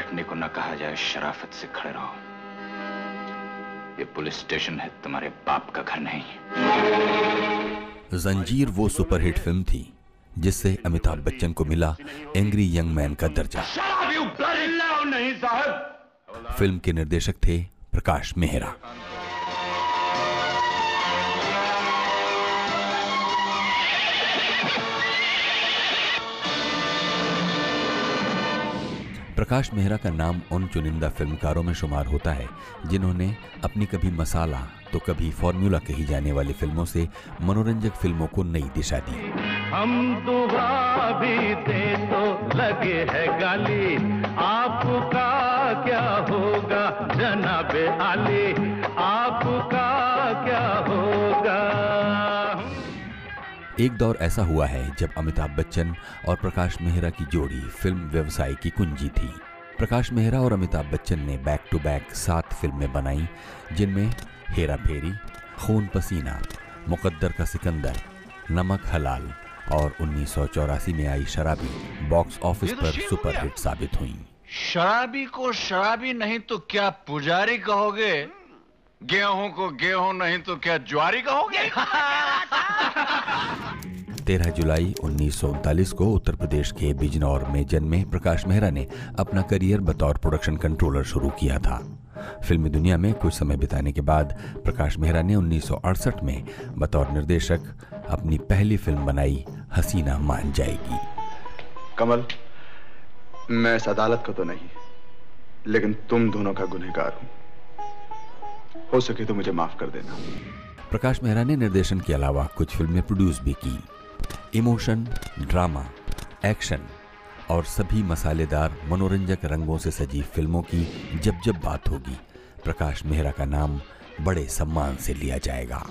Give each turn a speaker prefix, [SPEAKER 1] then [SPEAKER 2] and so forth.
[SPEAKER 1] बैठने को न कहा जाए शराफत से खड़े रहो। ये पुलिस स्टेशन है तुम्हारे बाप का घर नहीं
[SPEAKER 2] जंजीर वो सुपरहिट फ़िल्म थी जिससे अमिताभ बच्चन को मिला एंग्री यंग मैन का दर्जा।
[SPEAKER 1] नहीं साहब।
[SPEAKER 2] फ़िल्म के निर्देशक थे प्रकाश मेहरा। प्रकाश मेहरा का नाम उन चुनिंदा फिल्मकारों में शुमार होता है, जिन्होंने अपनी कभी मसाला तो कभी फॉर्मूला कही जाने वाली फ़िल्मों से मनोरंजक फ़िल्मों को नई दिशा दी।
[SPEAKER 3] हम दुआ भी दे तो लगे है गाली। आपका क्या होगा जनाब आली? आपका
[SPEAKER 2] एक दौर ऐसा हुआ है जब अमिताभ बच्चन और प्रकाश मेहरा की जोड़ी फ़िल्म व्यवसाय की कुंजी थी। प्रकाश मेहरा और अमिताभ बच्चन ने बैक टू बैक सात फ़िल्में बनाई जिनमें हेरा फेरी खून पसीना मुकद्दर का सिकंदर नमक हलाल और उन्नीस सौ चौरासी में आई शराबी बॉक्स ऑफ़िस पर सुपरहिट साबित हुई।
[SPEAKER 1] शराबी को शराबी नहीं तो क्या पुजारी कहोगे? गेहूँ को गेहूँ नहीं तो क्या ज्वारी कहोगे?
[SPEAKER 2] तेरह जुलाई उन्नीस को उत्तर प्रदेश के बिजनौर में जन्मे प्रकाश मेहरा ने अपना करियर बतौर प्रोडक्शन कंट्रोलर शुरू किया था। फिल्मी दुनिया में कुछ समय बिताने के बाद प्रकाश मेहरा ने 1968 में बतौर निर्देशक अपनी पहली फ़िल्म बनाई हसीना मान जाएगी।
[SPEAKER 4] कमल मैं इस अदालत का तो नहीं लेकिन तुम दोनों का गुनहगार हूँ। हो सके तो मुझे माफ़ कर देना।
[SPEAKER 2] प्रकाश मेहरा ने निर्देशन के अलावा कुछ फ़िल्में प्रोड्यूस भी की। इमोशन, ड्रामा, एक्शन और सभी मसालेदार मनोरंजक रंगों से सजी फ़िल्मों की जब जब बात होगी। प्रकाश मेहरा का नाम बड़े सम्मान से लिया जाएगा।